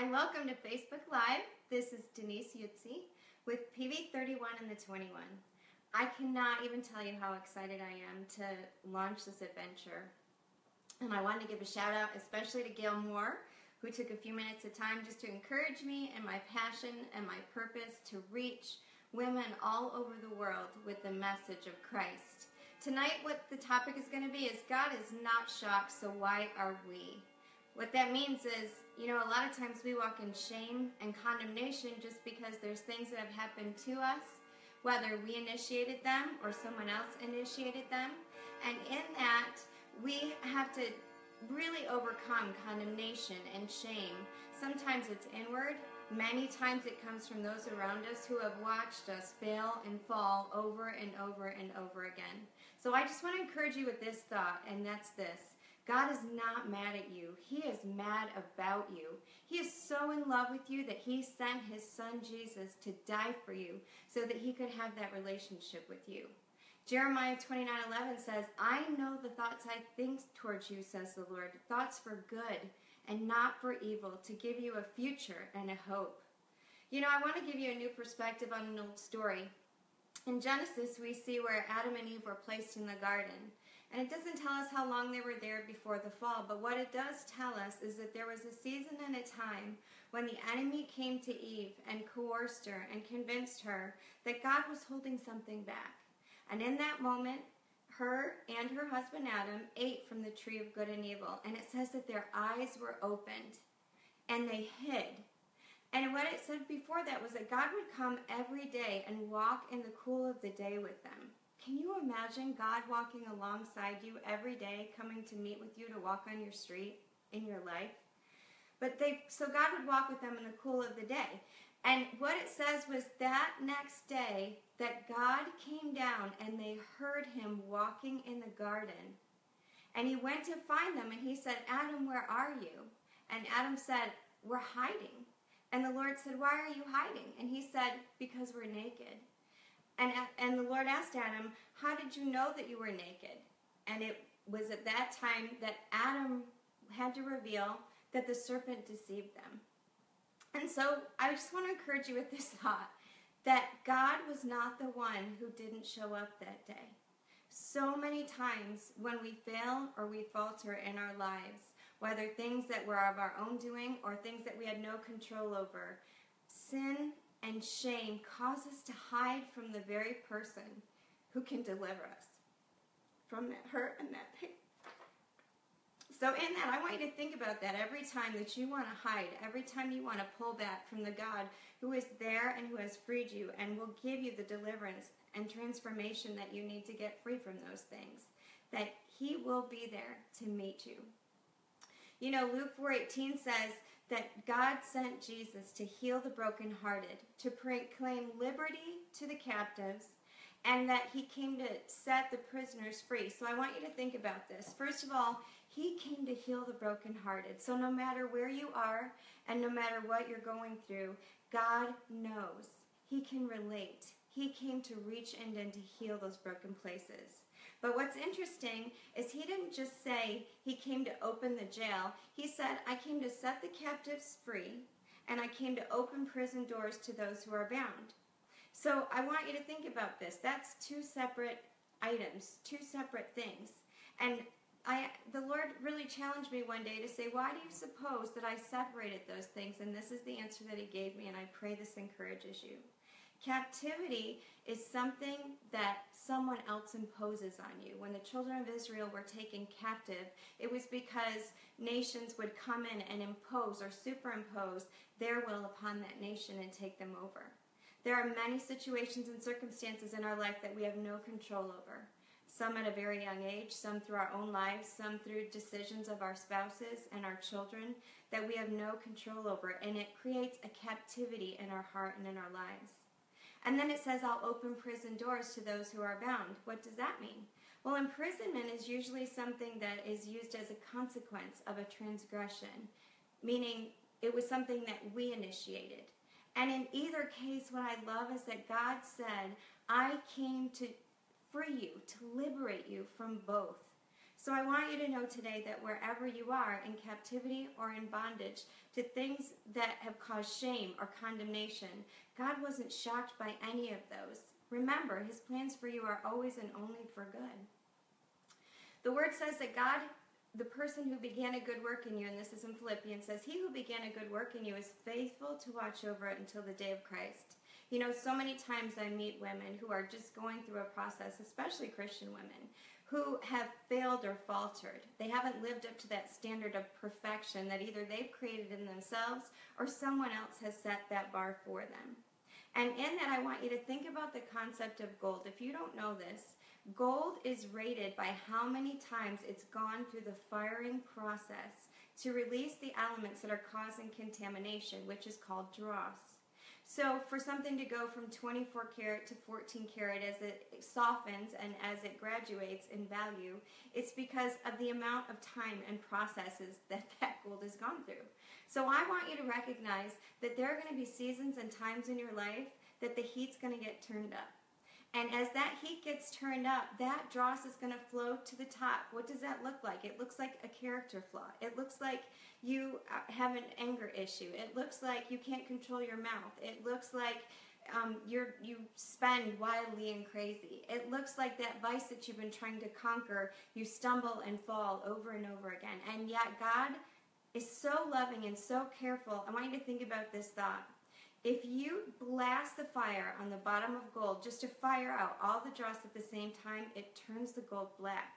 and welcome to Facebook Live. This is Denise Yutzi with PV31 and the 21. I cannot even tell you how excited I am to launch this adventure. And I wanted to give a shout out especially to Gail Moore, who took a few minutes of time just to encourage me and my passion and my purpose to reach women all over the world with the message of Christ. Tonight, what the topic is going to be is God is not shocked, so why are we? What that means is, you know, a lot of times we walk in shame and condemnation just because there's things that have happened to us, whether we initiated them or someone else initiated them. And in that, we have to really overcome condemnation and shame. Sometimes it's inward, many times it comes from those around us who have watched us fail and fall over and over and over again. So I just want to encourage you with this thought, and that's this God is not mad at you. He is mad about you. He is so in love with you that he sent his son Jesus to die for you so that he could have that relationship with you. Jeremiah 29:11 says, "I know the thoughts I think towards you," says the Lord, "thoughts for good and not for evil, to give you a future and a hope." You know, I want to give you a new perspective on an old story. In Genesis, we see where Adam and Eve were placed in the garden. And it doesn't tell us how long they were there before the fall, but what it does tell us is that there was a season and a time when the enemy came to Eve and coerced her and convinced her that God was holding something back. And in that moment, her and her husband Adam ate from the tree of good and evil. And it says that their eyes were opened and they hid. And what it said before that was that God would come every day and walk in the cool of the day with them. Can you imagine God walking alongside you every day, coming to meet with you to walk on your street in your life? But they, so God would walk with them in the cool of the day. And what it says was that next day that God came down and they heard him walking in the garden. And he went to find them and he said, Adam, where are you? And Adam said, We're hiding. And the Lord said, Why are you hiding? And he said, Because we're naked. And, and the Lord asked Adam, How did you know that you were naked? And it was at that time that Adam had to reveal that the serpent deceived them. And so I just want to encourage you with this thought that God was not the one who didn't show up that day. So many times when we fail or we falter in our lives, whether things that were of our own doing or things that we had no control over, sin and shame cause us to hide from the very person who can deliver us from that hurt and that pain. So, in that, I want you to think about that every time that you want to hide, every time you want to pull back from the God who is there and who has freed you and will give you the deliverance and transformation that you need to get free from those things, that He will be there to meet you. You know, Luke 4:18 says that God sent Jesus to heal the brokenhearted, to proclaim liberty to the captives, and that he came to set the prisoners free. So I want you to think about this. First of all, he came to heal the brokenhearted. So no matter where you are and no matter what you're going through, God knows. He can relate. He came to reach in and to heal those broken places. But what's interesting is he didn't just say he came to open the jail. He said, I came to set the captives free, and I came to open prison doors to those who are bound. So I want you to think about this. That's two separate items, two separate things. And I, the Lord really challenged me one day to say, Why do you suppose that I separated those things? And this is the answer that He gave me, and I pray this encourages you. Captivity is something that someone else imposes on you. When the children of Israel were taken captive, it was because nations would come in and impose or superimpose their will upon that nation and take them over. There are many situations and circumstances in our life that we have no control over. Some at a very young age, some through our own lives, some through decisions of our spouses and our children that we have no control over. And it creates a captivity in our heart and in our lives. And then it says, I'll open prison doors to those who are bound. What does that mean? Well, imprisonment is usually something that is used as a consequence of a transgression, meaning it was something that we initiated. And in either case, what I love is that God said, I came to free you, to liberate you from both. So I want you to know today that wherever you are, in captivity or in bondage, to things that have caused shame or condemnation, God wasn't shocked by any of those. Remember, His plans for you are always and only for good. The Word says that God, the person who began a good work in you, and this is in Philippians, says, He who began a good work in you is faithful to watch over it until the day of Christ. You know, so many times I meet women who are just going through a process, especially Christian women, who have failed or faltered. They haven't lived up to that standard of perfection that either they've created in themselves or someone else has set that bar for them. And in that, I want you to think about the concept of gold. If you don't know this, gold is rated by how many times it's gone through the firing process to release the elements that are causing contamination, which is called dross. So for something to go from 24 karat to 14 karat as it softens and as it graduates in value, it's because of the amount of time and processes that that gold has gone through. So I want you to recognize that there are going to be seasons and times in your life that the heat's going to get turned up. And as that heat gets turned up, that dross is going to float to the top. What does that look like? It looks like a character flaw. It looks like you uh, have an anger issue. It looks like you can't control your mouth. It looks like um, you're, you spend wildly and crazy. It looks like that vice that you've been trying to conquer, you stumble and fall over and over again. And yet, God is so loving and so careful. I want you to think about this thought. If you blast the fire on the bottom of gold just to fire out all the dross at the same time, it turns the gold black.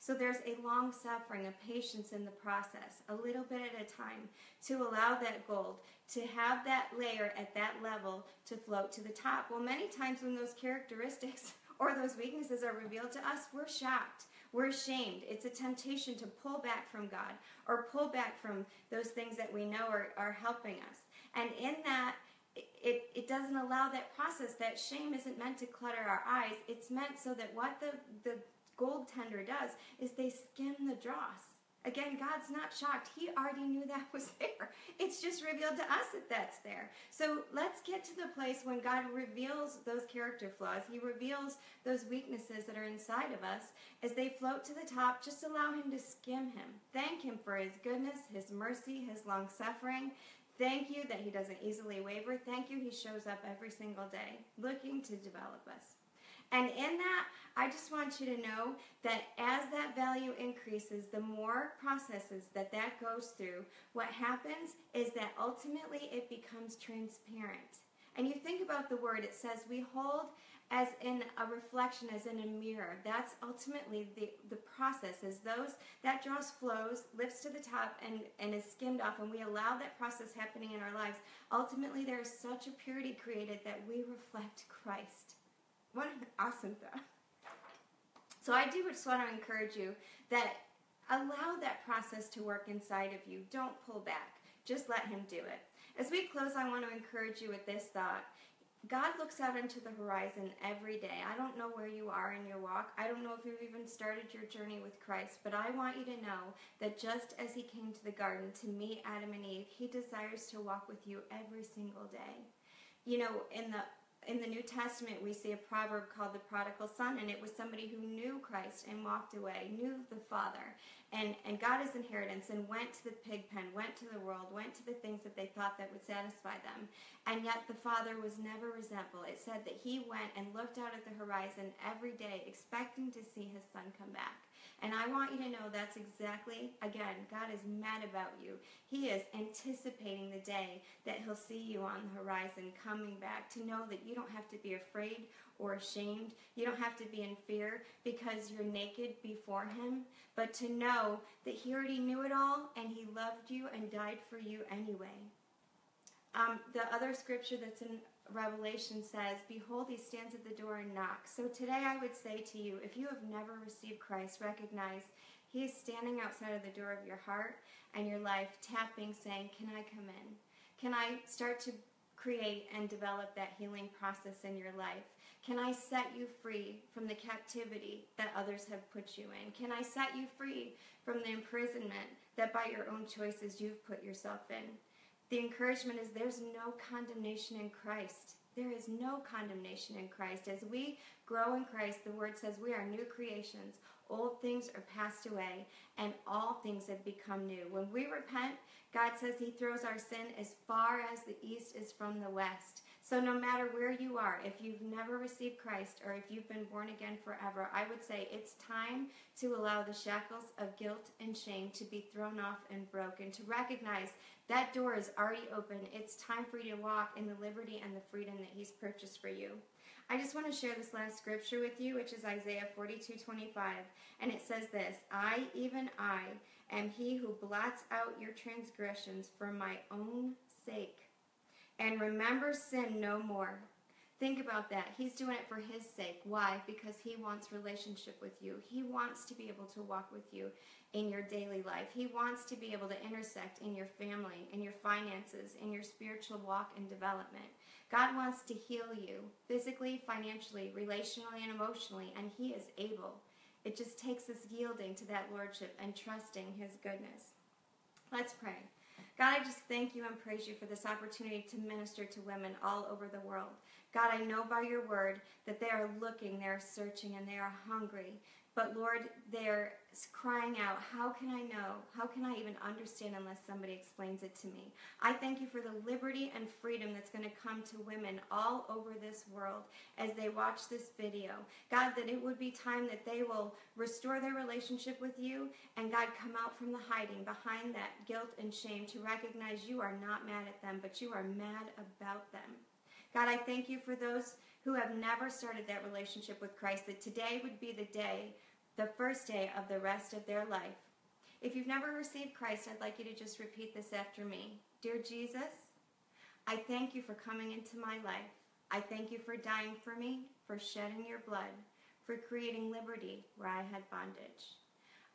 So there's a long suffering, a patience in the process, a little bit at a time, to allow that gold to have that layer at that level to float to the top. Well, many times when those characteristics or those weaknesses are revealed to us, we're shocked. We're ashamed. It's a temptation to pull back from God or pull back from those things that we know are, are helping us. And in that, it, it doesn't allow that process. That shame isn't meant to clutter our eyes. It's meant so that what the, the gold tender does is they skim the dross. Again, God's not shocked. He already knew that was there. It's just revealed to us that that's there. So let's get to the place when God reveals those character flaws. He reveals those weaknesses that are inside of us. As they float to the top, just allow Him to skim Him. Thank Him for His goodness, His mercy, His long suffering. Thank you that He doesn't easily waver. Thank you, He shows up every single day, looking to develop us. And in that, I just want you to know that as that value increases, the more processes that that goes through, what happens is that ultimately it becomes transparent. And you think about the word, it says we hold as in a reflection, as in a mirror. That's ultimately the, the process, is those, that dross flows, lifts to the top, and, and is skimmed off, and we allow that process happening in our lives. Ultimately, there is such a purity created that we reflect Christ. What an awesome thought. So I do just want to encourage you that allow that process to work inside of you. Don't pull back. Just let him do it. As we close, I want to encourage you with this thought. God looks out into the horizon every day. I don't know where you are in your walk. I don't know if you've even started your journey with Christ, but I want you to know that just as He came to the garden to meet Adam and Eve, He desires to walk with you every single day. You know, in the in the New Testament, we see a proverb called the prodigal son, and it was somebody who knew Christ and walked away, knew the Father, and, and got his inheritance, and went to the pig pen, went to the world, went to the things that they thought that would satisfy them. And yet the Father was never resentful. It said that he went and looked out at the horizon every day, expecting to see his son come back. And I want you to know that's exactly, again, God is mad about you. He is anticipating the day that He'll see you on the horizon coming back to know that you don't have to be afraid or ashamed. You don't have to be in fear because you're naked before Him, but to know that He already knew it all and He loved you and died for you anyway. Um, the other scripture that's in Revelation says, Behold, he stands at the door and knocks. So today I would say to you, if you have never received Christ, recognize he is standing outside of the door of your heart and your life, tapping, saying, Can I come in? Can I start to create and develop that healing process in your life? Can I set you free from the captivity that others have put you in? Can I set you free from the imprisonment that by your own choices you've put yourself in? The encouragement is there's no condemnation in Christ. There is no condemnation in Christ. As we grow in Christ, the word says we are new creations. Old things are passed away, and all things have become new. When we repent, God says He throws our sin as far as the east is from the west. So, no matter where you are, if you've never received Christ or if you've been born again forever, I would say it's time to allow the shackles of guilt and shame to be thrown off and broken, to recognize that door is already open. It's time for you to walk in the liberty and the freedom that He's purchased for you. I just want to share this last scripture with you, which is Isaiah 42 25. And it says this I, even I, am He who blots out your transgressions for my own sake and remember sin no more. Think about that. He's doing it for his sake. Why? Because he wants relationship with you. He wants to be able to walk with you in your daily life. He wants to be able to intersect in your family, in your finances, in your spiritual walk and development. God wants to heal you physically, financially, relationally, and emotionally, and he is able. It just takes us yielding to that lordship and trusting his goodness. Let's pray. God, I just thank you and praise you for this opportunity to minister to women all over the world. God, I know by your word that they are looking, they are searching, and they are hungry. But Lord, they're crying out, How can I know? How can I even understand unless somebody explains it to me? I thank you for the liberty and freedom that's going to come to women all over this world as they watch this video. God, that it would be time that they will restore their relationship with you and God, come out from the hiding behind that guilt and shame to recognize you are not mad at them, but you are mad about them. God, I thank you for those who have never started that relationship with Christ, that today would be the day, the first day of the rest of their life. If you've never received Christ, I'd like you to just repeat this after me. Dear Jesus, I thank you for coming into my life. I thank you for dying for me, for shedding your blood, for creating liberty where I had bondage.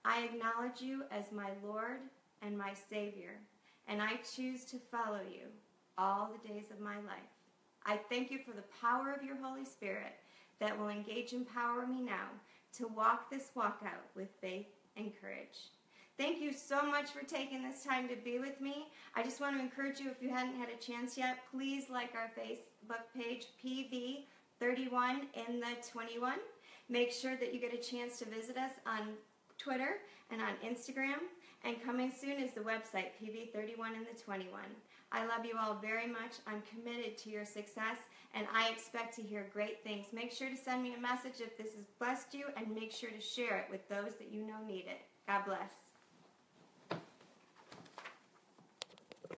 I acknowledge you as my Lord and my Savior, and I choose to follow you all the days of my life. I thank you for the power of your Holy Spirit that will engage and empower me now to walk this walk out with faith and courage. Thank you so much for taking this time to be with me. I just want to encourage you, if you hadn't had a chance yet, please like our Facebook page, PV31 in the 21. Make sure that you get a chance to visit us on Twitter and on Instagram. And coming soon is the website, PV31 in the 21. I love you all very much. I'm committed to your success and I expect to hear great things. Make sure to send me a message if this has blessed you and make sure to share it with those that you know need it. God bless.